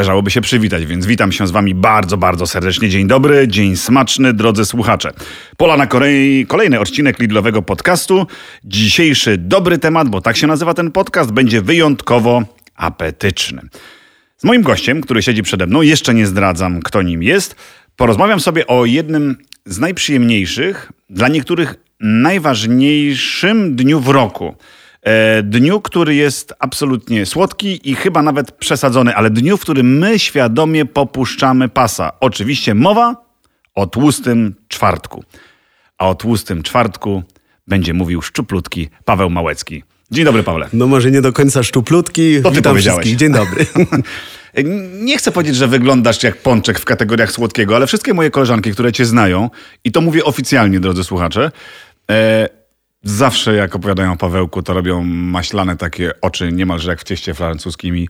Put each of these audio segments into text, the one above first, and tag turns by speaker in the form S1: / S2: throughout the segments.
S1: należałoby się przywitać, więc witam się z wami bardzo, bardzo serdecznie. Dzień dobry, dzień smaczny, drodzy słuchacze. Pola na Korei, kolejny odcinek Lidlowego podcastu. Dzisiejszy dobry temat, bo tak się nazywa ten podcast, będzie wyjątkowo apetyczny. Z moim gościem, który siedzi przede mną, jeszcze nie zdradzam, kto nim jest, porozmawiam sobie o jednym z najprzyjemniejszych, dla niektórych najważniejszym dniu w roku. E, dniu, który jest absolutnie słodki i chyba nawet przesadzony, ale dniu, w którym my świadomie popuszczamy pasa. Oczywiście mowa o tłustym czwartku. A o tłustym czwartku będzie mówił szczuplutki Paweł Małecki. Dzień dobry, Pawle.
S2: No może nie do końca szczuplutki.
S1: To ty
S2: Witam
S1: powiedziałeś.
S2: wszystkich. Dzień dobry.
S1: Nie chcę powiedzieć, że wyglądasz jak pączek w kategoriach słodkiego, ale wszystkie moje koleżanki, które cię znają, i to mówię oficjalnie, drodzy słuchacze, e, zawsze jak opowiadają o Pawełku, to robią maślane takie oczy, niemalże jak w cieście francuskim i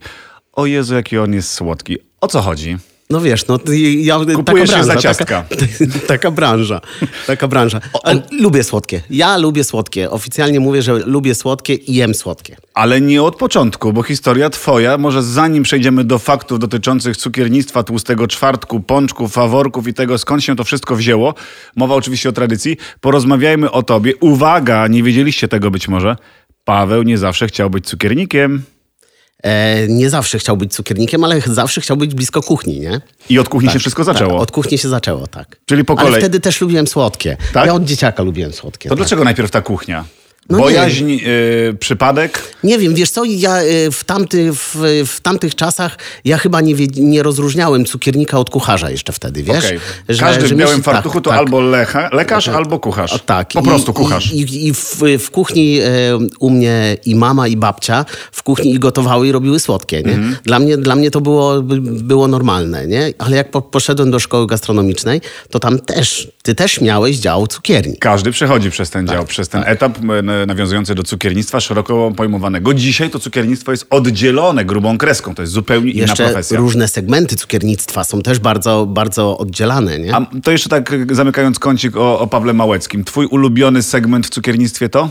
S1: o Jezu, jaki on jest słodki. O co chodzi?
S2: No wiesz, no ja,
S1: Kupujesz się
S2: taka
S1: za
S2: branża,
S1: ciastka.
S2: Taka, taka branża, taka branża. Lubię słodkie. Ja lubię słodkie. Oficjalnie mówię, że lubię słodkie i jem słodkie.
S1: Ale nie od początku, bo historia twoja, może zanim przejdziemy do faktów dotyczących cukiernictwa, tłustego czwartku, pączków, faworków i tego, skąd się to wszystko wzięło, mowa oczywiście o tradycji, porozmawiajmy o tobie. Uwaga, nie wiedzieliście tego być może, Paweł nie zawsze chciał być cukiernikiem.
S2: E, nie zawsze chciał być cukiernikiem, ale zawsze chciał być blisko kuchni, nie?
S1: I od kuchni się wszystko zaczęło.
S2: Tak, od kuchni się zaczęło, tak.
S1: Czyli po
S2: Ale
S1: kolei.
S2: wtedy też lubiłem słodkie.
S1: Tak?
S2: Ja od dzieciaka lubiłem słodkie.
S1: To
S2: tak.
S1: dlaczego najpierw ta kuchnia?
S2: No nie
S1: Bojaźń, y, przypadek?
S2: Nie wiem, wiesz co, ja y, w, tamty, w, w tamtych czasach ja chyba nie, wie, nie rozróżniałem cukiernika od kucharza jeszcze wtedy, wiesz?
S1: Okej. Każdy w
S2: mi
S1: białym
S2: się-
S1: fartuchu
S2: tak,
S1: to
S2: tak.
S1: albo lecha, lekarz, albo kucharz.
S2: O, tak.
S1: Po
S2: I-
S1: prostu
S2: i-
S1: kucharz.
S2: I, i w, w kuchni e, u mnie i mama, i babcia w kuchni i gotowały i robiły słodkie, nie?
S1: Mhm.
S2: Dla, mnie, dla mnie to było, by- było normalne, nie? Ale jak po, poszedłem do szkoły gastronomicznej, to tam też, ty też miałeś dział cukierni.
S1: Każdy przechodzi przez ten
S2: Tak,
S1: dział, przez ten etap m, nawiązujący do cukiernictwa szeroko pojmowanego. Dzisiaj to cukiernictwo jest oddzielone grubą kreską. To jest zupełnie inna
S2: Jeszcze
S1: profesja.
S2: różne segmenty cukiernictwa są też bardzo, bardzo oddzielane, nie?
S1: A to jeszcze tak zamykając kącik o, o Pawle Małeckim. Twój ulubiony segment w cukiernictwie to?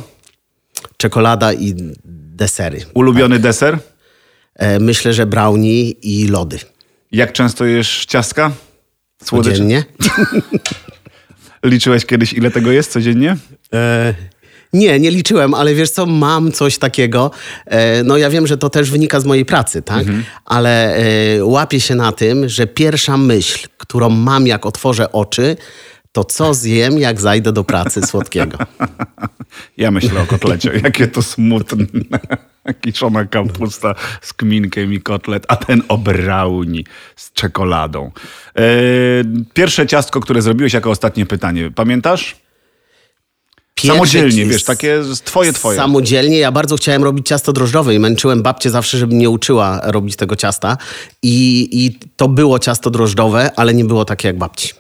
S2: Czekolada i desery.
S1: Ulubiony deser?
S2: E, myślę, że brownie i lody.
S1: Jak często jesz ciastka? Słodycze?
S2: Codziennie.
S1: Liczyłeś kiedyś, ile tego jest codziennie?
S2: E, nie, nie liczyłem, ale wiesz co, mam coś takiego. E, no ja wiem, że to też wynika z mojej pracy, tak? Ale e, łapię się na tym, że pierwsza myśl, którą mam jak otworzę oczy, to co zjem, jak zajdę do pracy słodkiego.
S1: Ja myślę o kotlecie. Jakie to smutne. Kiszona kapusta z kminkiem i kotlet, a ten o brownie z czekoladą. E, pierwsze ciastko, które zrobiłeś jako ostatnie pytanie. Pamiętasz? Samodzielnie, wiesz, takie twoje, twoje.
S2: Samodzielnie. Ja bardzo chciałem robić ciasto drożdżowe i męczyłem babcię zawsze, żeby mnie uczyła robić tego ciasta. I, I to było ciasto drożdżowe, ale nie było takie jak babci.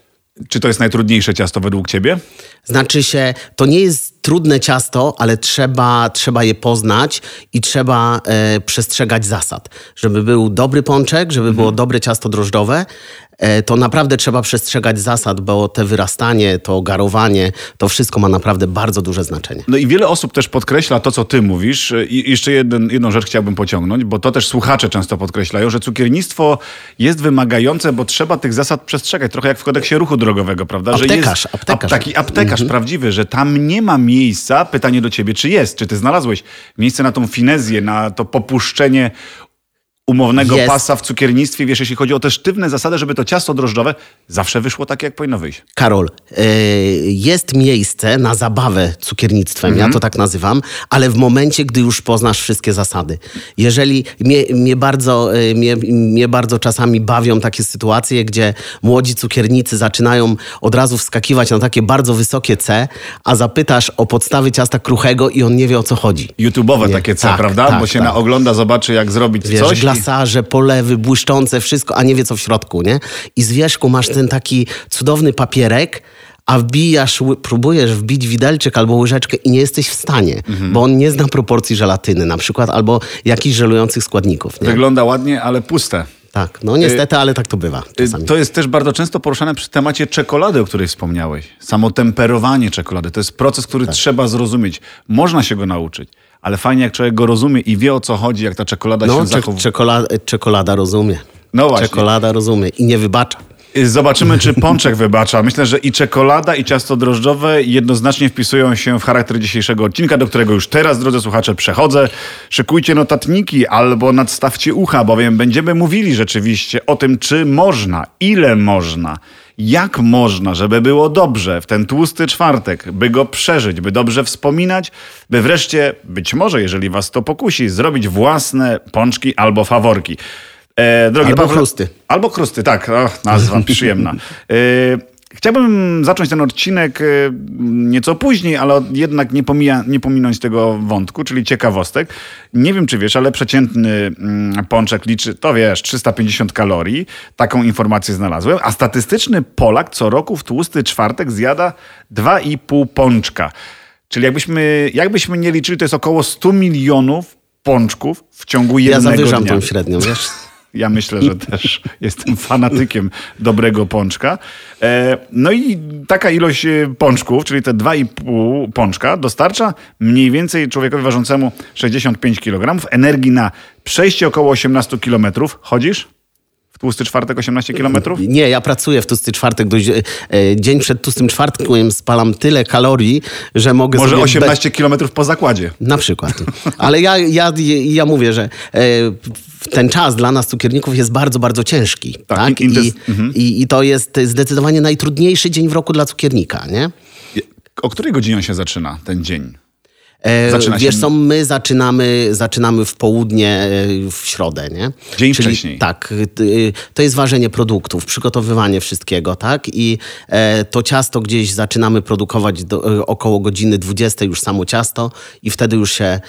S1: Czy to jest najtrudniejsze ciasto według ciebie?
S2: Znaczy się, to nie jest trudne ciasto, ale trzeba, trzeba je poznać i trzeba e, przestrzegać zasad. Żeby był dobry pączek, żeby było dobre ciasto drożdżowe, e, to naprawdę trzeba przestrzegać zasad, bo te wyrastanie, to garowanie, to wszystko ma naprawdę bardzo duże znaczenie.
S1: No i wiele osób też podkreśla to, co ty mówisz. I jeszcze jeden, jedną rzecz chciałbym pociągnąć, bo to też słuchacze często podkreślają, że cukiernictwo jest wymagające, bo trzeba tych zasad przestrzegać. Trochę jak w kodeksie ruchu drogowego, prawda? że
S2: Aptekarz,
S1: jest
S2: aptekarz.
S1: taki aptekarz prawdziwy, że tam nie ma miejsca. Pytanie do ciebie, czy jest? Czy ty znalazłeś miejsce na tą finezję, na to popuszczenie umownego
S2: Jest.
S1: pasa w cukiernictwie, wiesz, jeśli chodzi o te sztywne zasady, żeby to ciasto drożdżowe zawsze wyszło tak, jak powinno wyjść.
S2: Karol, e, jest miejsce na zabawę cukiernictwem, ja to tak nazywam, ale w momencie, gdy już poznasz wszystkie zasady. Jeżeli mnie, mnie, bardzo, e, mnie, mnie bardzo czasami bawią takie sytuacje, gdzie młodzi cukiernicy zaczynają od razu wskakiwać na takie bardzo wysokie C, a zapytasz o podstawy ciasta kruchego i on nie wie o co chodzi.
S1: YouTube'owe takie C,
S2: tak,
S1: prawda?
S2: tak,
S1: Bo się
S2: tak.
S1: naogląda, zobaczy, jak zrobić
S2: Wiesz,
S1: coś.
S2: Glasaże, polewy, błyszczące, wszystko, a nie wie co w środku, nie? I z wierzchu masz ten taki cudowny papierek, a wbijasz, próbujesz wbić widelczyk albo łyżeczkę i nie jesteś w stanie,
S1: Mhm.
S2: bo on nie zna proporcji żelatyny na przykład, albo jakichś żelujących składników, nie?
S1: Wygląda ładnie, ale puste.
S2: Tak, no niestety, ale tak to bywa
S1: Y,
S2: czasami.
S1: To jest też bardzo często poruszane przy temacie czekolady, o której wspomniałeś. Samo temperowanie czekolady. To jest proces, który
S2: Tak.
S1: trzeba zrozumieć. Można się go nauczyć, ale fajnie jak człowiek go rozumie i wie o co chodzi, jak ta czekolada
S2: No,
S1: się zachowuje.
S2: czekolada, czekolada rozumie.
S1: No właśnie.
S2: Czekolada rozumie i nie wybacza.
S1: Zobaczymy, czy pączek wybacza. Myślę, że i czekolada, i ciasto drożdżowe jednoznacznie wpisują się w charakter dzisiejszego odcinka, do którego już teraz, drodzy słuchacze, przechodzę. Szykujcie notatniki albo nadstawcie ucha, bowiem będziemy mówili rzeczywiście o tym, czy można, ile można, jak można, żeby było dobrze w ten tłusty czwartek, by go przeżyć, by dobrze wspominać, by wreszcie, być może, jeżeli was to pokusi, zrobić własne pączki albo faworki.
S2: E, drogi albo Pawle, chrusty.
S1: Albo chrusty, tak. O, nazwa przyjemna. E, chciałbym zacząć ten odcinek e, nieco później, ale jednak nie, pomija, nie pominąć tego wątku, czyli ciekawostek. Nie wiem, czy wiesz, ale przeciętny mm, pączek liczy, to wiesz, 350 kalorii. Taką informację znalazłem. A statystyczny Polak co roku w tłusty czwartek zjada 2,5 pączka. Czyli jakbyśmy, jakbyśmy nie liczyli, to jest około 100 milionów pączków w ciągu jednego dnia.
S2: Ja zawyżam tą średnią, wiesz?
S1: Ja myślę, że też jestem fanatykiem dobrego pączka. E, no i taka ilość e, pączków, czyli te 2,5 pączka, dostarcza mniej więcej człowiekowi ważącemu 65 kg energii na przejście około 18 km. Chodzisz? Tłusty czwartek 18 kilometrów?
S2: Nie, ja pracuję w tłusty czwartek. Dość, e, dzień przed tłustym czwartkiem spalam tyle kalorii, że mogę
S1: Może 18 be... kilometrów po zakładzie.
S2: Na przykład. Ale ja, ja, ja mówię, że e, ten czas dla nas cukierników jest bardzo, bardzo ciężki. Tak? tak? I, mhm. i, I to jest zdecydowanie najtrudniejszy dzień w roku dla cukiernika, nie?
S1: O której godzinie on się zaczyna, ten dzień?
S2: E, Zaczyna Wiesz się... co, my zaczynamy, zaczynamy w południe e, w środę, nie?
S1: Dzień Czyli, wcześniej.
S2: Tak. To jest ważenie produktów, przygotowywanie wszystkiego, tak? I e, to ciasto gdzieś zaczynamy produkować do, około godziny 20 już samo ciasto i wtedy już się,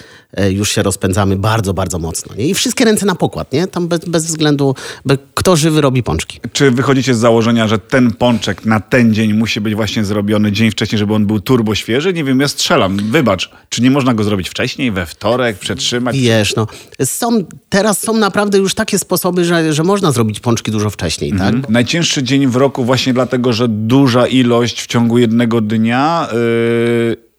S2: już się rozpędzamy bardzo, bardzo mocno. Nie? I wszystkie ręce na pokład, nie? Tam bez, bez względu, kto żywy robi pączki.
S1: Czy wychodzicie z założenia, że ten pączek na ten dzień musi być właśnie zrobiony dzień wcześniej, żeby on był turbo świeży? Nie wiem, ja strzelam. Wybacz. Czy nie można go zrobić wcześniej, we wtorek, przetrzymać?
S2: Wiesz, no. Są, teraz są naprawdę już takie sposoby, że, że można zrobić pączki dużo wcześniej, mhm. tak?
S1: Najcięższy dzień w roku właśnie dlatego, że duża ilość w ciągu jednego dnia... Yy...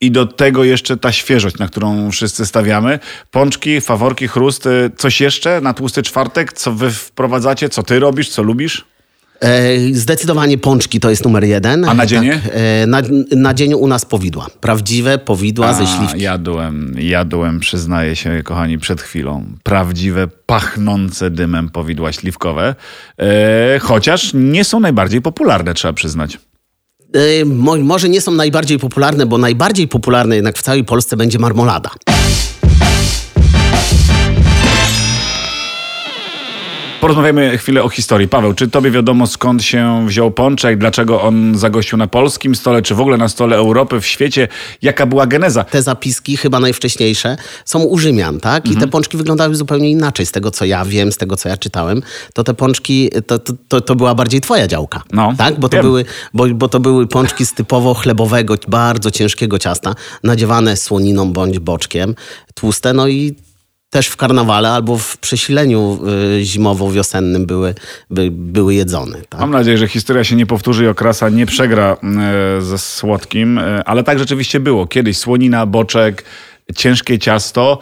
S1: I do tego jeszcze ta świeżość, na którą wszyscy stawiamy. Pączki, faworki, chrusty. Coś jeszcze na tłusty czwartek? Co wy wprowadzacie? Co ty robisz? Co lubisz?
S2: E, zdecydowanie pączki to jest numer jeden.
S1: A na dzień? Tak,
S2: na, na dzień u nas powidła. Prawdziwe powidła A, ze śliwki.
S1: Jadłem, jadłem, przyznaję się, kochani, przed chwilą. Prawdziwe, pachnące dymem powidła śliwkowe. E, chociaż nie są najbardziej popularne, trzeba przyznać.
S2: Mo, może nie są najbardziej popularne, bo najbardziej popularne jednak w całej Polsce będzie marmolada.
S1: Porozmawiamy chwilę o historii. Paweł, czy tobie wiadomo skąd się wziął pączek, dlaczego on zagościł na polskim stole, czy w ogóle na stole Europy, w świecie? Jaka była geneza?
S2: Te zapiski, chyba najwcześniejsze, są u Rzymian, tak? I mhm. te pączki wyglądały zupełnie inaczej. Z tego, co ja wiem, z tego, co ja czytałem, to te pączki, to, to, to, to była bardziej twoja działka. No, tak? Bo to, były, bo, bo to były pączki z typowo chlebowego, bardzo ciężkiego ciasta, nadziewane słoniną bądź boczkiem, tłuste, no i też w karnawale albo w przesileniu y, zimowo-wiosennym były, by, były jedzone. Tak?
S1: Mam nadzieję, że historia się nie powtórzy i okrasa nie przegra y, ze słodkim, y, ale tak rzeczywiście było. Kiedyś słonina, boczek, ciężkie ciasto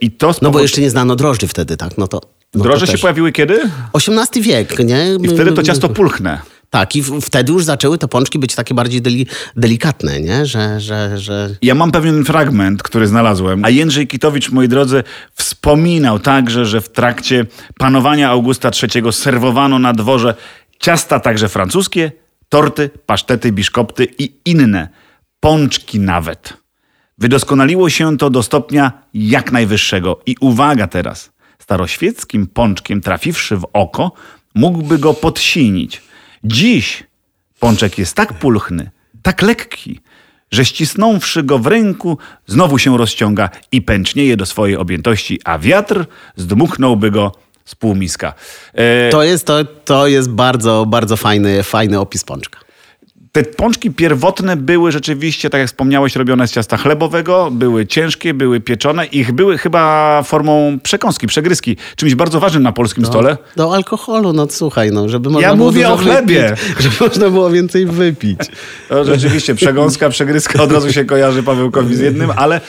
S1: i to...
S2: No bo jeszcze nie znano drożdży wtedy, tak? No to,
S1: no Droże się pojawiły kiedy?
S2: XVIII wiek, nie?
S1: I wtedy to ciasto pulchne.
S2: Tak, i wtedy już zaczęły te pączki być takie bardziej deli delikatne, nie? Że, że, że...
S1: Ja mam pewien fragment, który znalazłem, a Jędrzej Kitowicz, moi drodzy, wspominał także, że w trakcie panowania Augusta III serwowano na dworze ciasta także francuskie, torty, pasztety, biszkopty i inne, pączki nawet. Wydoskonaliło się to do stopnia jak najwyższego. I uwaga teraz, staroświeckim pączkiem trafiwszy w oko, mógłby go podsinić – Dziś pączek jest tak pulchny, tak lekki, że ścisnąwszy go w ręku, znowu się rozciąga i pęcznieje do swojej objętości, a wiatr zdmuchnąłby go z półmiska.
S2: E... To, jest, to, to jest bardzo, bardzo fajny, fajny opis pączka.
S1: Te pączki pierwotne były rzeczywiście, tak jak wspomniałeś, robione z ciasta chlebowego, były ciężkie, były pieczone. Ich były chyba formą przekąski, przegryzki, czymś bardzo ważnym na polskim
S2: do,
S1: stole.
S2: Do alkoholu, no słuchaj, no, żeby można
S1: ja było mówię o chlebie.
S2: Wypić, żeby można było więcej wypić.
S1: To rzeczywiście, przegąska, przegryzka od razu się kojarzy Pawełkowi z jednym, ale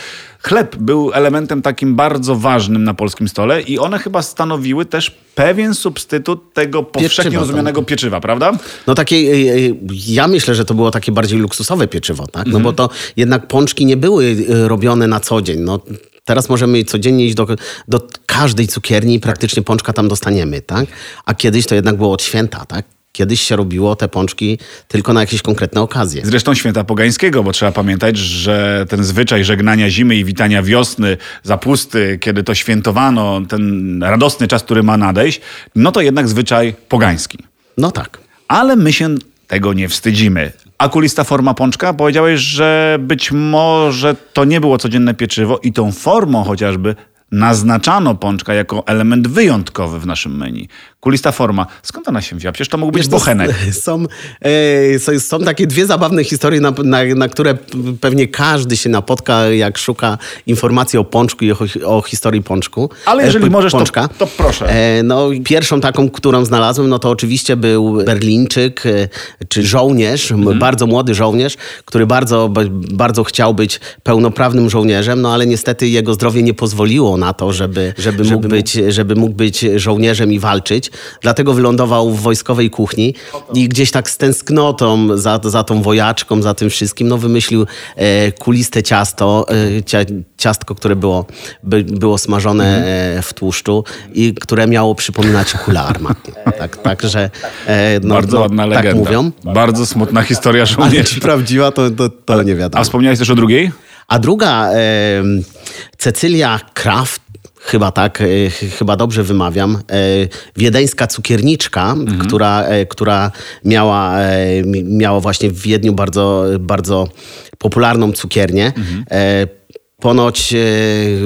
S1: chleb był elementem takim bardzo ważnym na polskim stole i one chyba stanowiły też pewien substytut tego powszechnie
S2: Pieczywa,
S1: rozumianego pieczywa, prawda?
S2: No takie, e, e, ja myślę, że to było takie bardziej luksusowe pieczywo, tak? No
S1: Mhm.
S2: bo to jednak pączki nie były e, robione na co dzień. No, teraz możemy codziennie iść do, do każdej cukierni i praktycznie pączka tam dostaniemy, tak? A kiedyś to jednak było od święta, tak? Kiedyś się robiło te pączki tylko na jakieś konkretne okazje.
S1: Zresztą święta pogańskiego, bo trzeba pamiętać, że ten zwyczaj żegnania zimy i witania wiosny, zapusty, kiedy to świętowano, ten radosny czas, który ma nadejść, no to jednak zwyczaj pogański.
S2: No tak.
S1: Ale my się tego nie wstydzimy. Akulista forma pączka? Powiedziałeś, że być może to nie było codzienne pieczywo i tą formą chociażby naznaczano pączka jako element wyjątkowy w naszym menu. Kulista forma. Skąd ona się wzięła? Przecież to mógł być
S2: Wiesz, to
S1: bochenek.
S2: Są, e, są, są takie dwie zabawne historie, na, na, na które pewnie każdy się napotka, jak szuka informacji o pączku i o, o historii pączku.
S1: Ale jeżeli
S2: E, p-
S1: możesz, to-
S2: pączka.
S1: to proszę.
S2: E, no, pierwszą taką, którą znalazłem, no to oczywiście był Berlińczyk, e, czy żołnierz,
S1: Mhm.
S2: bardzo młody żołnierz, który bardzo, bardzo chciał być pełnoprawnym żołnierzem, no ale niestety jego zdrowie nie pozwoliło na to, żeby, żeby, mógł, być, żeby mógł być żołnierzem i walczyć. Dlatego wylądował w wojskowej kuchni i gdzieś tak z tęsknotą za, za tą wojaczką, za tym wszystkim, no wymyślił e, kuliste ciasto, e, cia, ciastko, które było, by, było smażone e, w tłuszczu i które miało przypominać kulę armatnie. Tak, także e, no,
S1: Bardzo
S2: no,
S1: ładna
S2: tak
S1: legenda.
S2: mówią.
S1: Bardzo smutna historia
S2: Ale
S1: żołnierzy.
S2: czy prawdziwa, to, to, to nie wiadomo.
S1: A wspomniałeś też o drugiej?
S2: A druga, Cecylia Kraft, chyba tak, e, ch- chyba dobrze wymawiam, e, wiedeńska cukierniczka, która, e, która miała, mi- miała właśnie w Wiedniu bardzo, bardzo popularną cukiernię. E, Ponoć e,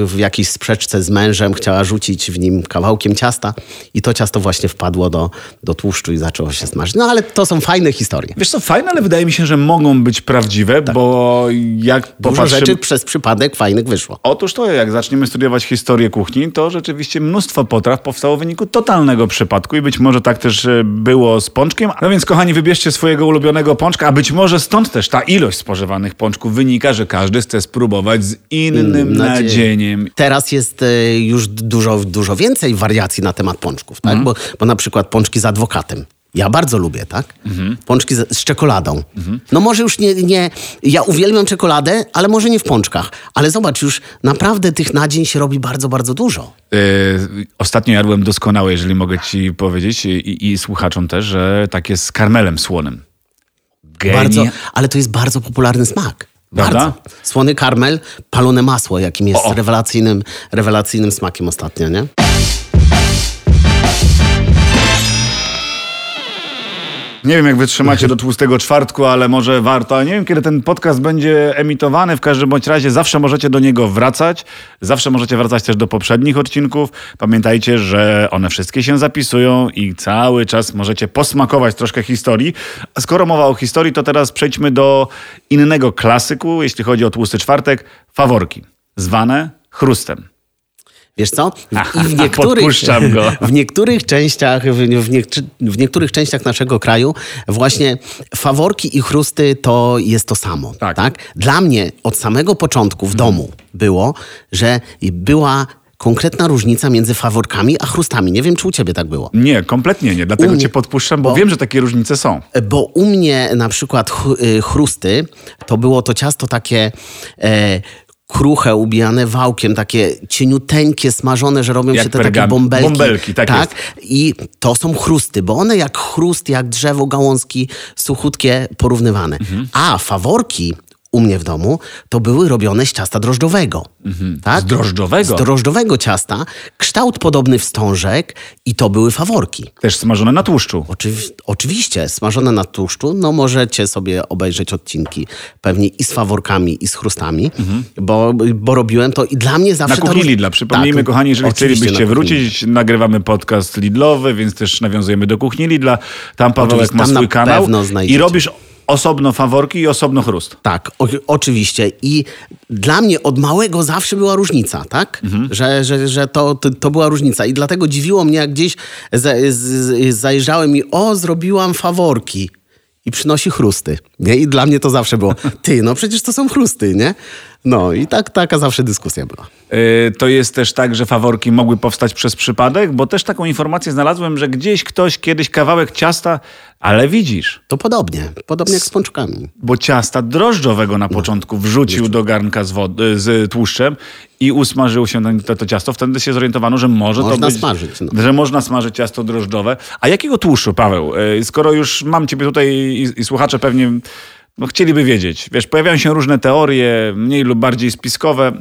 S2: w jakiejś sprzeczce z mężem chciała rzucić w nim kawałkiem ciasta i to ciasto właśnie wpadło do, do tłuszczu i zaczęło się smażyć. No ale to są fajne historie.
S1: Wiesz co, fajne, ale wydaje mi się, że mogą być prawdziwe, bo jak
S2: Tak. Dużo
S1: popatrzymy...
S2: rzeczy przez przypadek fajnych wyszło.
S1: Otóż to, jak zaczniemy studiować historię kuchni, to rzeczywiście mnóstwo potraw powstało w wyniku totalnego przypadku i być może tak też e, było z pączkiem. No więc, kochani, wybierzcie swojego ulubionego pączka, a być może stąd też ta ilość spożywanych pączków wynika, że każdy chce spróbować z innym
S2: Innym nadziejem.
S1: nadzieniem.
S2: Teraz jest e, już dużo, dużo więcej wariacji na temat pączków, tak? Bo, bo na przykład pączki z adwokatem. Ja bardzo lubię, tak? Pączki z, z czekoladą. No może już nie, nie... Ja uwielbiam czekoladę, ale może nie w pączkach. Ale zobacz, już naprawdę tych nadzień się robi bardzo, bardzo dużo.
S1: E, ostatnio jadłem doskonałe, jeżeli mogę ci powiedzieć, i, i słuchaczom też, że takie z karmelem słonym. Geni...
S2: Bardzo, ale to jest bardzo popularny smak.
S1: Prawda?
S2: Bardzo. Słony karmel, palone masło, jakim jest
S1: O,
S2: rewelacyjnym, rewelacyjnym smakiem ostatnio, nie?
S1: Nie wiem, jak wytrzymacie do tłustego czwartku, ale może warto. Nie wiem, kiedy ten podcast będzie emitowany. W każdym bądź razie zawsze możecie do niego wracać. Zawsze możecie wracać też do poprzednich odcinków. Pamiętajcie, że one wszystkie się zapisują i cały czas możecie posmakować troszkę historii. A skoro mowa o historii, to teraz przejdźmy do innego klasyku, jeśli chodzi o tłusty czwartek. Faworki, zwane chrustem.
S2: Wiesz co? I w niektórych,
S1: podpuszczam go.
S2: w niektórych częściach, w, niekczy- w niektórych częściach naszego kraju właśnie faworki i chrusty to jest to samo.
S1: Tak.
S2: Tak. Dla mnie od samego początku w domu było, że była konkretna różnica między faworkami a chrustami. Nie wiem, czy u ciebie tak było.
S1: Nie, kompletnie nie. Dlatego
S2: mnie-
S1: cię podpuszczam, bo,
S2: bo-
S1: wiem, że takie różnice są.
S2: Bo u mnie na przykład ch- y, chrusty to było to ciasto takie e, kruche, ubijane wałkiem, takie cieniuteńkie, smażone, że robią
S1: Jak
S2: się te
S1: pergam-
S2: takie bąbelki.
S1: bąbelki, tak jest.
S2: I to są chrusty, bo one jak chrust, jak drzewo, gałązki, suchutkie, porównywane.
S1: Mhm.
S2: A faworki u mnie w domu to były robione z ciasta drożdżowego. Tak?
S1: Z drożdżowego?
S2: Z drożdżowego ciasta, kształt podobny wstążek i to były faworki.
S1: Też smażone na tłuszczu.
S2: Oczywi- oczywiście, smażone na tłuszczu, no możecie sobie obejrzeć odcinki pewnie i z faworkami, i z chrustami, bo, bo robiłem to i dla mnie zawsze...
S1: Na kuchni
S2: róż-
S1: Lidla. Przypomnijmy,
S2: Tak,
S1: kochani, jeżeli chcielibyście
S2: na
S1: wrócić, nagrywamy podcast Lidlowy, więc też nawiązujemy do kuchni Lidla. Tam Pawełek
S2: Oczywiście,
S1: ma swój
S2: na
S1: kanał i robisz osobno faworki i osobno chrust.
S2: Tak, o, oczywiście. I dla mnie od małego zawsze była różnica, tak?
S1: Mhm.
S2: Że, że, że to, to, to była różnica. I dlatego dziwiło mnie, jak gdzieś za, z, z, zajrzałem i o, zrobiłam faworki. I przynosi chrusty. Nie? I dla mnie to zawsze było, ty, no przecież to są chrusty, nie? No i tak, taka zawsze dyskusja była.
S1: Yy, to jest też tak, że faworki mogły powstać przez przypadek, bo też taką informację znalazłem, że gdzieś ktoś kiedyś kawałek ciasta, ale widzisz,
S2: To podobnie, podobnie jak z pączkami.
S1: bo ciasta drożdżowego na początku wrzucił do garnka z, wody, z tłuszczem i usmażył się to, to ciasto. Wtedy się zorientowano, że może
S2: Można
S1: to być...
S2: smażyć, no.
S1: Że można smażyć ciasto drożdżowe. A jakiego tłuszczu, Paweł? Yy, Skoro już mam ciebie tutaj i, i słuchacze pewnie no, chcieliby wiedzieć. Wiesz, pojawiają się różne teorie, mniej lub bardziej spiskowe.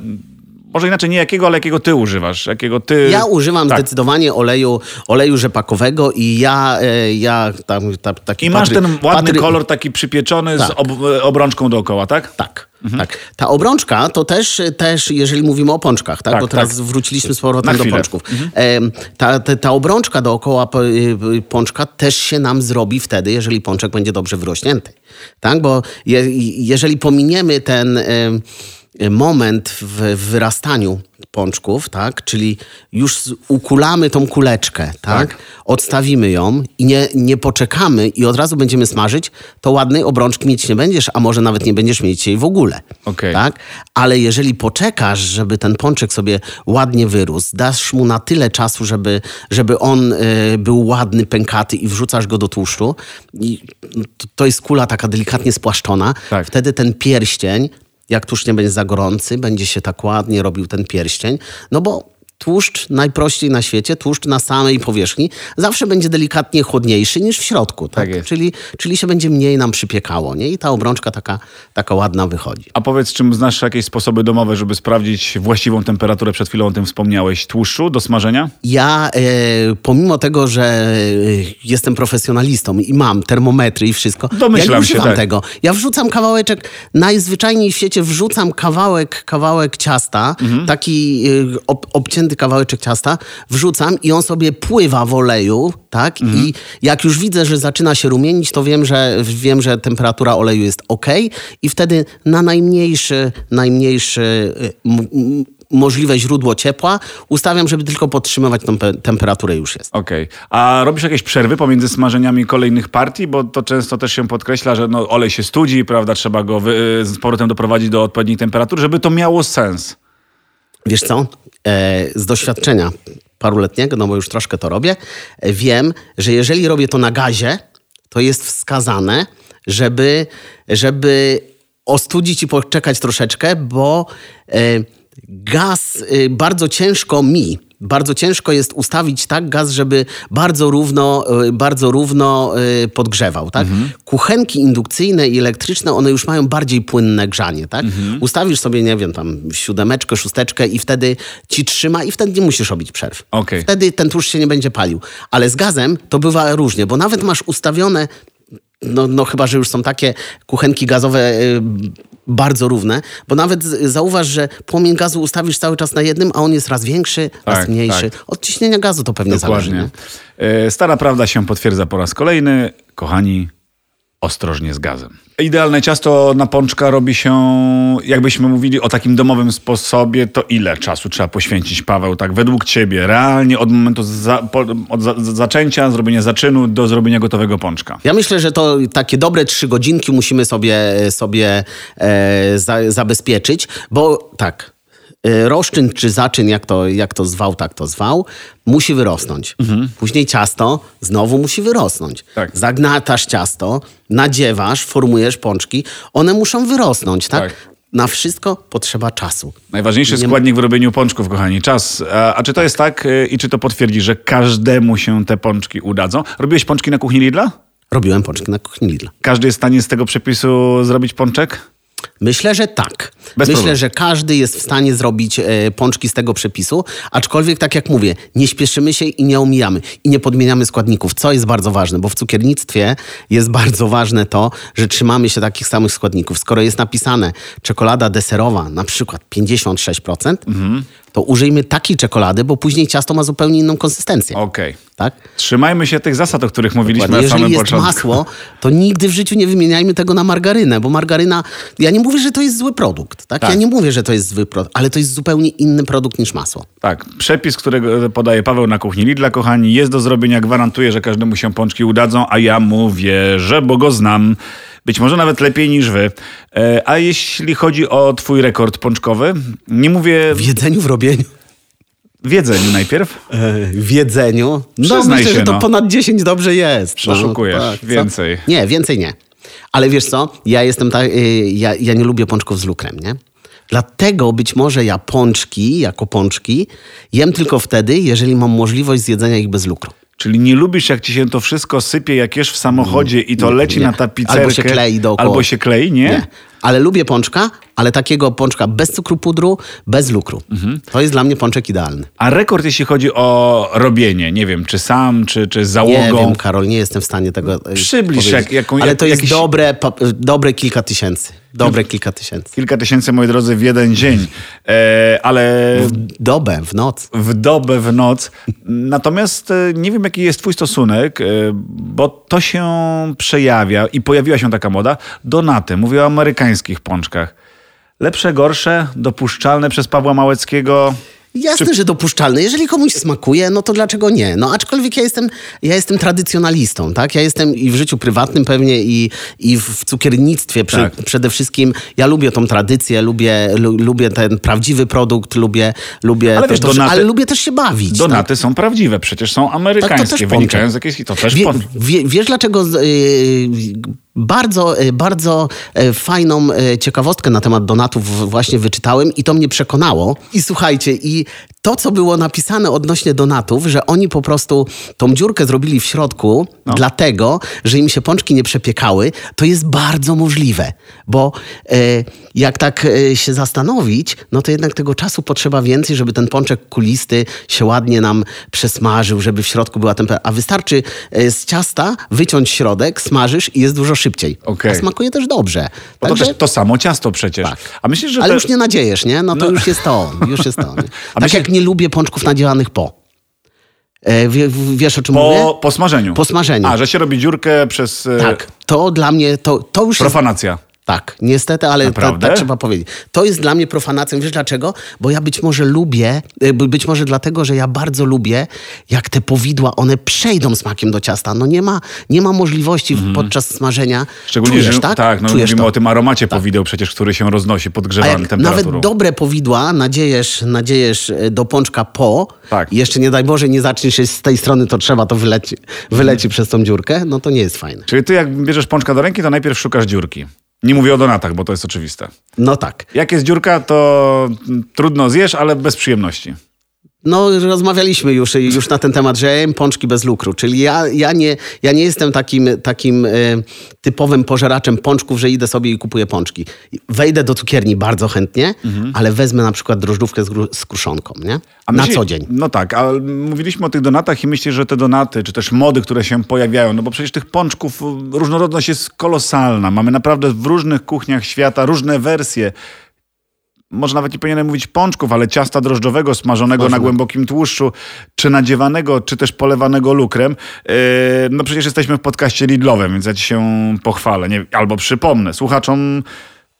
S1: Może inaczej nie jakiego, ale jakiego ty używasz? Jakiego ty...
S2: Ja używam
S1: Tak.
S2: zdecydowanie oleju, oleju rzepakowego i ja, e, ja tam ta, taki
S1: I masz
S2: patry-
S1: ten ładny
S2: patry-
S1: kolor taki przypieczony z
S2: Tak.
S1: ob, obrączką dookoła, tak?
S2: Tak, tak. Ta obrączka to też, też, jeżeli mówimy o pączkach, tak?
S1: Tak,
S2: bo teraz
S1: tak.
S2: wróciliśmy z powrotem do pączków. Em, Ta, ta, ta obrączka dookoła y, y, pączka też się nam zrobi wtedy, jeżeli pączek będzie dobrze wyrośnięty. Tak? Bo je, jeżeli pominiemy ten moment w wyrastaniu pączków, tak? czyli już ukulamy tą kuleczkę, tak?
S1: Tak.
S2: odstawimy ją i nie, nie poczekamy i od razu będziemy smażyć, to ładnej obrączki mieć nie będziesz, a może nawet nie będziesz mieć jej w ogóle.
S1: Okej.
S2: Tak? Ale jeżeli poczekasz, żeby ten pączek sobie ładnie wyrósł, dasz mu na tyle czasu, żeby, żeby on y, był ładny, pękaty i wrzucasz go do tłuszczu, i to, to jest kula taka delikatnie spłaszczona,
S1: Tak.
S2: wtedy ten pierścień, jak tłuszcz nie będzie za gorący, będzie się tak ładnie robił ten pierścień, no bo tłuszcz najprościej na świecie, tłuszcz na samej powierzchni, zawsze będzie delikatnie chłodniejszy niż w środku. Tak?
S1: Tak
S2: czyli, czyli się będzie mniej nam przypiekało. Nie? I ta obrączka taka, taka ładna wychodzi.
S1: A powiedz, czym znasz jakieś sposoby domowe, żeby sprawdzić właściwą temperaturę, przed chwilą o tym wspomniałeś, tłuszczu do smażenia?
S2: Ja, e, pomimo tego, że e, jestem profesjonalistą i mam termometry i wszystko, ja
S1: Domyślam
S2: nie
S1: się,
S2: używam
S1: tak.
S2: tego. Ja wrzucam kawałeczek, najzwyczajniej w świecie wrzucam kawałek, kawałek ciasta,
S1: Mhm.
S2: taki e, ob, obcięty kawałeczek ciasta, wrzucam i on sobie pływa w oleju, tak?
S1: Mhm.
S2: I jak już widzę, że zaczyna się rumienić, to wiem, że wiem, że temperatura oleju jest ok i wtedy na najmniejszy, najmniejszy m, możliwe źródło ciepła ustawiam, żeby tylko podtrzymywać tą pe- temperaturę już jest.
S1: Okej. A robisz jakieś przerwy pomiędzy smażeniami kolejnych partii? Bo to często też się podkreśla, że no, olej się studzi, prawda? Trzeba go wy, z powrotem doprowadzić do odpowiedniej temperatury, żeby to miało sens.
S2: Wiesz co? E, z doświadczenia paruletniego, no bo już troszkę to robię, wiem, że jeżeli robię to na gazie, to jest wskazane, żeby, żeby ostudzić i poczekać troszeczkę, bo e, gaz e, bardzo ciężko mi, bardzo ciężko jest ustawić tak gaz, żeby bardzo równo, e, bardzo równo e, podgrzewał. Tak? Kuchenki indukcyjne i elektryczne, one już mają bardziej płynne grzanie. Tak? Ustawisz sobie, nie wiem, tam siódemeczkę, szósteczkę i wtedy ci trzyma i wtedy nie musisz robić przerw.
S1: Okej.
S2: Wtedy ten tłuszcz się nie będzie palił. Ale z gazem to bywa różnie, bo nawet masz ustawione no, no chyba, że już są takie kuchenki gazowe y, bardzo równe, bo nawet zauważ, że płomień gazu ustawisz cały czas na jednym, a on jest raz większy, raz
S1: Tak,
S2: mniejszy.
S1: tak.
S2: Od ciśnienia gazu to pewnie zależy.
S1: Dokładnie.
S2: Nie?
S1: E, Stara prawda się potwierdza po raz kolejny. Kochani, ostrożnie z gazem. Idealne ciasto na pączka robi się, jakbyśmy mówili o takim domowym sposobie, to ile czasu trzeba poświęcić, Paweł, tak według ciebie, realnie od momentu za, po, od za, za- zaczęcia, zrobienia zaczynu do zrobienia gotowego pączka?
S2: Ja myślę, że to takie dobre trzy godzinki musimy sobie, sobie e, za, zabezpieczyć, bo tak, roszczyn czy zaczyn, jak to, jak to zwał, tak to zwał, musi wyrosnąć. Później ciasto znowu musi wyrosnąć.
S1: Tak.
S2: Zagnatasz ciasto, nadziewasz, formujesz pączki, one muszą wyrosnąć, tak?
S1: Tak.
S2: Na wszystko potrzeba czasu.
S1: Najważniejszy składnik w robieniu pączków, kochani, czas. A, a czy to jest tak y, i czy to potwierdzi, że każdemu się te pączki udadzą? Robiłeś pączki na kuchni Lidla?
S2: Robiłem pączki na kuchni Lidla.
S1: Każdy jest w stanie z tego przepisu zrobić pączek?
S2: Myślę, że tak.
S1: Bez
S2: Myślę,
S1: problemu.
S2: że każdy jest w stanie zrobić e, pączki z tego przepisu, aczkolwiek tak jak mówię, nie śpieszymy się i nie omijamy i nie podmieniamy składników, co jest bardzo ważne, bo w cukiernictwie jest bardzo ważne to, że trzymamy się takich samych składników. Skoro jest napisane czekolada deserowa na przykład 56%,
S1: Mhm.
S2: to użyjmy takiej czekolady, bo później ciasto ma zupełnie inną konsystencję.
S1: Okej.
S2: Tak?
S1: Trzymajmy się tych zasad, o których mówiliśmy
S2: Dokładnie.
S1: na samym
S2: Jeżeli jest
S1: początku.
S2: masło, to nigdy w życiu nie wymieniajmy tego na margarynę, bo margaryna, ja nie mówię, że to jest zły produkt, tak?
S1: Tak.
S2: Ja nie mówię, że to jest zły produkt, ale to jest zupełnie inny produkt niż masło.
S1: Tak, przepis, którego podaje Paweł na kuchni Lidla, kochani, jest do zrobienia. Gwarantuję, że każdemu się pączki udadzą, a ja mu wierzę, bo go znam. Być może nawet lepiej niż wy. E, a jeśli chodzi o twój rekord pączkowy, nie mówię
S2: W jedzeniu, w robieniu.
S1: w jedzeniu najpierw.
S2: E, w jedzeniu. No
S1: Przyznaj
S2: myślę,
S1: się,
S2: że to
S1: no.
S2: ponad 10 dobrze jest.
S1: Przeszukujesz.
S2: No, co?
S1: Więcej.
S2: Nie, więcej nie. Ale wiesz co, ja jestem tak, ja, ja nie lubię pączków z lukrem, nie? Dlatego być może ja pączki, jako pączki, jem tylko wtedy, jeżeli mam możliwość zjedzenia ich bez lukru.
S1: Czyli nie lubisz, jak ci się to wszystko sypie, jak jesz w samochodzie i to leci
S2: nie.
S1: na tapicerkę.
S2: Albo się klei dookoła.
S1: Albo się klei, nie?
S2: Nie. Ale lubię pączka, ale takiego pączka bez cukru pudru, bez lukru.
S1: Mhm.
S2: To jest dla mnie pączek idealny.
S1: A rekord, jeśli chodzi o robienie, nie wiem, czy sam, czy, czy z
S2: Nie
S1: załogą.
S2: wiem, Karol, nie jestem w stanie tego e,
S1: Przybliż, jak- jaką-
S2: Ale
S1: jak-
S2: to jest
S1: jakiś-
S2: dobre, dobre kilka tysięcy. Dobre kilka tysięcy.
S1: Kilka tysięcy, moi drodzy, w jeden dzień. E, ale
S2: W dobę, w noc.
S1: w dobę, w noc. Natomiast e, nie wiem, jaki jest twój stosunek, e, bo to się przejawia i pojawiła się taka moda. Donaty, mówię o amerykańskich pączkach. Lepsze, gorsze, dopuszczalne przez Pawła Małeckiego.
S2: Jasne, że dopuszczalne. Jeżeli komuś smakuje, no to dlaczego nie? No aczkolwiek ja jestem, ja jestem tradycjonalistą, tak? Ja jestem i w życiu prywatnym pewnie i, i w cukiernictwie przy,
S1: Tak.
S2: przede wszystkim. Ja lubię tą tradycję, lubię, lu, lubię ten prawdziwy produkt, lubię, lubię
S1: Ale
S2: to,
S1: wiesz,
S2: to,
S1: donaty-
S2: ale lubię też się bawić. tak?
S1: Donaty są prawdziwe, przecież są amerykańskie,
S2: pączek.
S1: wynikają z jakiejś... To też
S2: Wie, wie, wiesz dlaczego yy, bardzo, yy, bardzo yy, fajną yy, ciekawostkę na temat donatów właśnie wyczytałem i to mnie przekonało. I słuchajcie, i to, co było napisane odnośnie donatów, że oni po prostu tą dziurkę zrobili w środku
S1: No.
S2: dlatego, że im się pączki nie przepiekały, to jest bardzo możliwe, bo yy, jak tak yy, się zastanowić, no to jednak tego czasu potrzeba więcej, żeby ten pączek kulisty się ładnie nam przesmażył, żeby w środku była temperatura. A wystarczy e, z ciasta wyciąć środek, smażysz i jest dużo szybciej.
S1: Okej.
S2: A smakuje też dobrze.
S1: Bo to też to samo ciasto przecież.
S2: Tak.
S1: A myślisz, że
S2: Ale już nie nadziejesz, nie? No to już jest to. Już jest to. Tak jak nie lubię pączków nadziewanych po. E, wie, wiesz o czym mówię?
S1: po, po smażeniu.
S2: Po smażeniu.
S1: A, że się robi dziurkę przez... e,
S2: Tak. To dla mnie, to, to już jest
S1: Profanacja.
S2: Tak, niestety, ale ta, tak trzeba powiedzieć. To jest dla mnie profanacją. Wiesz dlaczego? Bo ja być może lubię, by- być może dlatego, że ja bardzo lubię, jak te powidła, one przejdą smakiem do ciasta. No nie ma, nie ma możliwości w- podczas smażenia.
S1: Szczególnie,
S2: Czujesz,
S1: że
S2: tak?
S1: no,
S2: Czujesz
S1: mówimy
S2: to.
S1: o tym aromacie powideł przecież, który się roznosi
S2: jak
S1: temperaturą.
S2: nawet dobre powidła nadziejesz, nadziejesz y, do pączka po
S1: Tak.
S2: i jeszcze nie daj Boże nie zaczniesz się z tej strony, to trzeba, to wyleci, wyleci przez tą dziurkę, no to nie jest fajne.
S1: Czyli ty jak bierzesz pączka do ręki, to najpierw szukasz dziurki. Nie mówię o donatach, bo to jest oczywiste.
S2: No tak.
S1: Jak jest dziurka, to trudno zjesz, ale bez przyjemności.
S2: No, rozmawialiśmy już, już na ten temat, że ja jem pączki bez lukru. Czyli ja, ja, nie, ja nie jestem takim, takim e, typowym pożeraczem pączków, że idę sobie i kupuję pączki. Wejdę do cukierni bardzo chętnie, ale wezmę na przykład drożdżówkę z, z kruszonką, nie?
S1: Mhm. A
S2: na
S1: myśli-
S2: co dzień.
S1: No tak, a mówiliśmy o tych donatach i myślisz, że te donaty, czy też mody, które się pojawiają, no bo przecież tych pączków y, różnorodność jest kolosalna. Mamy naprawdę w różnych kuchniach świata różne wersje. Może nawet nie powinienem mówić pączków, ale ciasta drożdżowego smażonego na głębokim tłuszczu, czy nadziewanego, czy też polewanego lukrem. Yy, no przecież jesteśmy w podcaście Lidlowym, więc ja ci się pochwalę. Nie, albo przypomnę, słuchaczom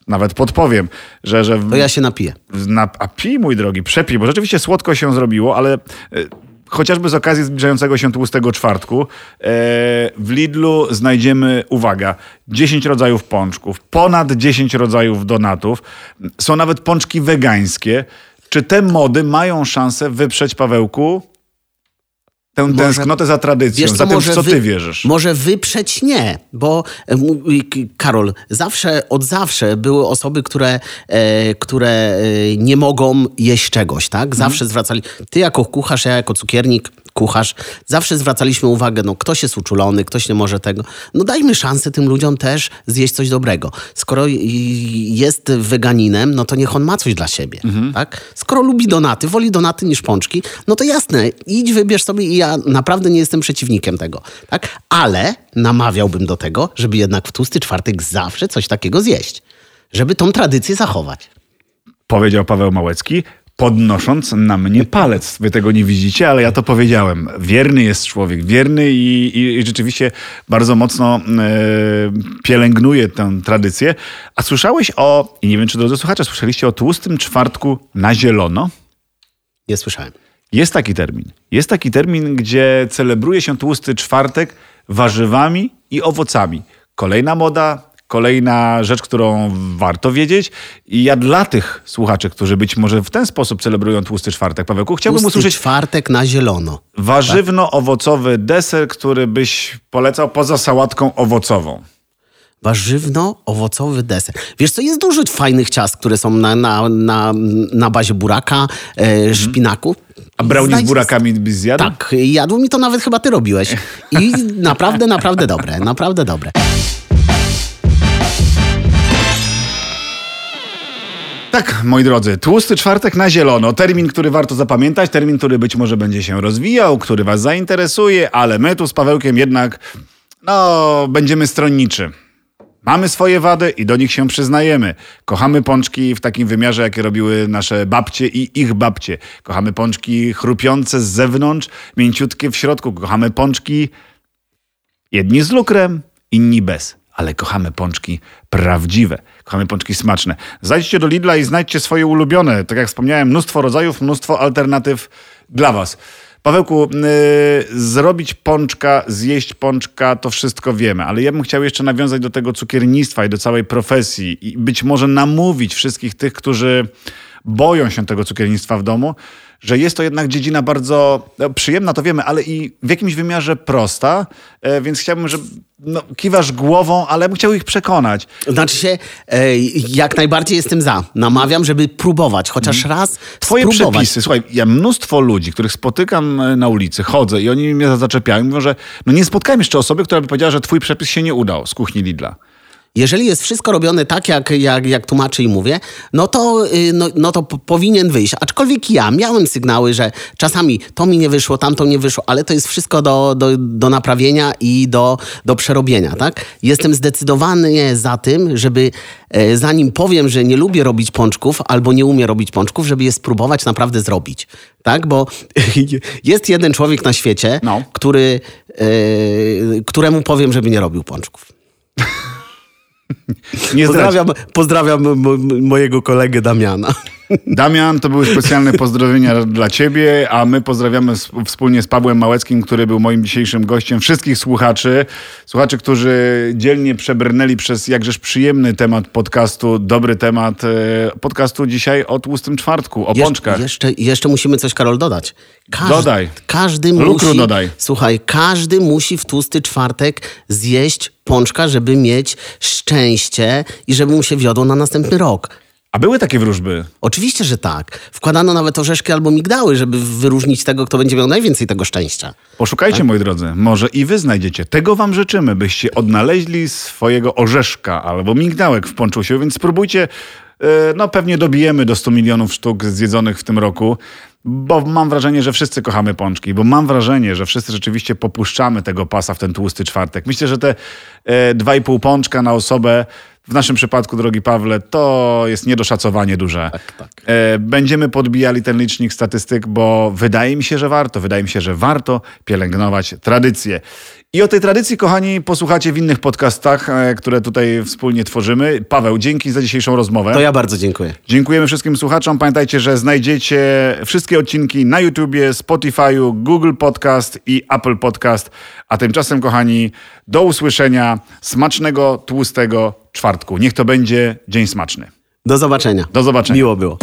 S1: nawet podpowiem, że, że w-
S2: To ja się napiję.
S1: na, a pij, mój drogi, przepij, bo rzeczywiście słodko się zrobiło, ale e, chociażby z okazji zbliżającego się tłustego czwartku e, w Lidlu znajdziemy, uwaga, 10 rodzajów pączków, ponad 10 rodzajów donatów, są nawet pączki wegańskie. Czy te mody mają szansę wyprzeć, Pawełku, tę
S2: Może-
S1: tęsknotę za tradycją,
S2: Wiesz
S1: za tym, w co ty
S2: wy-
S1: wierzysz?
S2: Może wyprzeć nie, bo e, Karol, zawsze, od zawsze były osoby, które, e, które e, nie mogą jeść czegoś, tak?
S1: Mhm.
S2: Zawsze zwracali, ty jako kucharz, ja jako cukiernik, kucharz, zawsze zwracaliśmy uwagę, no ktoś jest uczulony, ktoś nie może tego. No dajmy szansę tym ludziom też zjeść coś dobrego. Skoro jest weganinem, no to niech on ma coś dla siebie,
S1: Mhm.
S2: tak? Skoro lubi donaty, woli donaty niż pączki, no to jasne, idź, wybierz sobie i ja naprawdę nie jestem przeciwnikiem tego, tak? Ale namawiałbym do tego, żeby jednak w tłusty czwartek zawsze coś takiego zjeść. Żeby tą tradycję zachować.
S1: powiedział Paweł Małecki, podnosząc na mnie palec. Wy tego nie widzicie, ale ja to powiedziałem. Wierny jest człowiek, wierny i, i, i rzeczywiście bardzo mocno e, pielęgnuje tę tradycję. A słyszałeś o, i nie wiem czy drodzy słuchacze, słyszeliście o tłustym czwartku na zielono?
S2: Nie słyszałem.
S1: Jest taki termin. Jest taki termin, gdzie celebruje się tłusty czwartek warzywami i owocami. Kolejna moda, kolejna rzecz, którą warto wiedzieć. I ja dla tych słuchaczy, którzy być może w ten sposób celebrują tłusty czwartek, Pawełku, chciałbym
S2: Tłusty
S1: usłyszeć
S2: czwartek na zielono.
S1: warzywno-owocowy deser, który byś polecał poza sałatką owocową.
S2: Warzywno-owocowy deser. Wiesz co, jest dużo fajnych ciast, które są na, na, na, na bazie buraka, e, szpinaku.
S1: A brownie z
S2: Znajdź-
S1: burakami byś zjadł?
S2: Tak, jadł mi to nawet chyba ty robiłeś. I naprawdę, naprawdę dobre, naprawdę dobre.
S1: Tak, moi drodzy, tłusty czwartek na zielono. Termin, który warto zapamiętać, termin, który być może będzie się rozwijał, który was zainteresuje, ale my tu z Pawełkiem jednak, no, będziemy stronniczy. Mamy swoje wady i do nich się przyznajemy. Kochamy pączki w takim wymiarze, jakie robiły nasze babcie i ich babcie. Kochamy pączki chrupiące z zewnątrz, mięciutkie w środku. Kochamy pączki Jedni z lukrem, inni bez. Ale kochamy pączki prawdziwe. Kochamy pączki smaczne. Zajdźcie do Lidla i znajdźcie swoje ulubione. Tak jak wspomniałem, mnóstwo rodzajów, mnóstwo alternatyw dla Was. Pawełku, yy, zrobić pączka, zjeść pączka, to wszystko wiemy, ale ja bym chciał jeszcze nawiązać do tego cukiernictwa i do całej profesji i być może namówić wszystkich tych, którzy boją się tego cukiernictwa w domu, że jest to jednak dziedzina bardzo no, przyjemna, to wiemy, ale i w jakimś wymiarze prosta, e, więc chciałbym, że no, kiwasz głową, ale bym chciał ich przekonać.
S2: Znaczy się, e, jak najbardziej jestem za. Namawiam, żeby próbować, chociaż raz
S1: Mhm. Twoje
S2: spróbować.
S1: przepisy, słuchaj, ja mnóstwo ludzi, których spotykam e, na ulicy, chodzę i oni mnie zaczepiają, mówią, że no nie spotkałem jeszcze osoby, która by powiedziała, że twój przepis się nie udał z kuchni Lidla.
S2: Jeżeli jest wszystko robione tak, jak, jak, jak tłumaczę i mówię, no to, y, no, no to powinien wyjść. Aczkolwiek ja miałem sygnały, że czasami to mi nie wyszło, tamto nie wyszło, ale to jest wszystko do, do, do naprawienia i do, do przerobienia, tak? Jestem zdecydowany za tym, żeby e, zanim powiem, że nie lubię robić pączków albo nie umiem robić pączków, żeby je spróbować naprawdę zrobić, tak? Bo jest jeden człowiek na świecie,
S1: No.
S2: który, e, któremu powiem, żeby nie robił pączków. Pozdrawiam, pozdrawiam mojego kolegę Damiana.
S1: Damian, to były specjalne pozdrowienia dla ciebie, a my pozdrawiamy wspólnie z Pawłem Małeckim, który był moim dzisiejszym gościem, wszystkich słuchaczy, słuchaczy, którzy dzielnie przebrnęli przez jakżeż przyjemny temat podcastu, dobry temat e, podcastu dzisiaj o tłustym czwartku, o
S2: Jesz-
S1: pączkach.
S2: Jeszcze, jeszcze musimy coś, Karol, dodać. Każdy,
S1: Dodaj.
S2: Każdy
S1: Lukru
S2: musi,
S1: dodaj.
S2: Słuchaj, każdy musi w tłusty czwartek zjeść pączka, żeby mieć szczęście i żeby mu się wiodło na następny rok.
S1: A były takie wróżby.
S2: Oczywiście, że tak. Wkładano nawet orzeszki albo migdały, żeby wyróżnić tego, kto będzie miał najwięcej tego szczęścia.
S1: Poszukajcie, moi drodzy, może i wy znajdziecie. Tego wam życzymy, byście odnaleźli swojego orzeszka albo migdałek w ponczusiu, więc spróbujcie. e, No pewnie dobijemy do 100 milionów sztuk zjedzonych w tym roku, bo mam wrażenie, że wszyscy kochamy pączki, bo mam wrażenie, że wszyscy rzeczywiście popuszczamy tego pasa w ten tłusty czwartek. Myślę, że te e, 2,5 pączka na osobę w naszym przypadku, drogi Pawle, to jest niedoszacowanie duże.
S2: tak.
S1: E, Będziemy podbijali ten licznik statystyk, bo wydaje mi się, że warto. Wydaje mi się, że warto pielęgnować tradycję. I o tej tradycji, kochani, posłuchacie w innych podcastach, e, które tutaj wspólnie tworzymy. Paweł, dzięki za dzisiejszą rozmowę.
S2: To ja bardzo dziękuję.
S1: Dziękujemy wszystkim słuchaczom. Pamiętajcie, że znajdziecie wszystkie odcinki na YouTubie, Spotify'u, Google Podcast i Apple Podcast. A tymczasem, kochani, do usłyszenia. Smacznego, tłustego czwartku. Niech to będzie dzień smaczny.
S2: Do zobaczenia.
S1: Do zobaczenia.
S2: Miło było.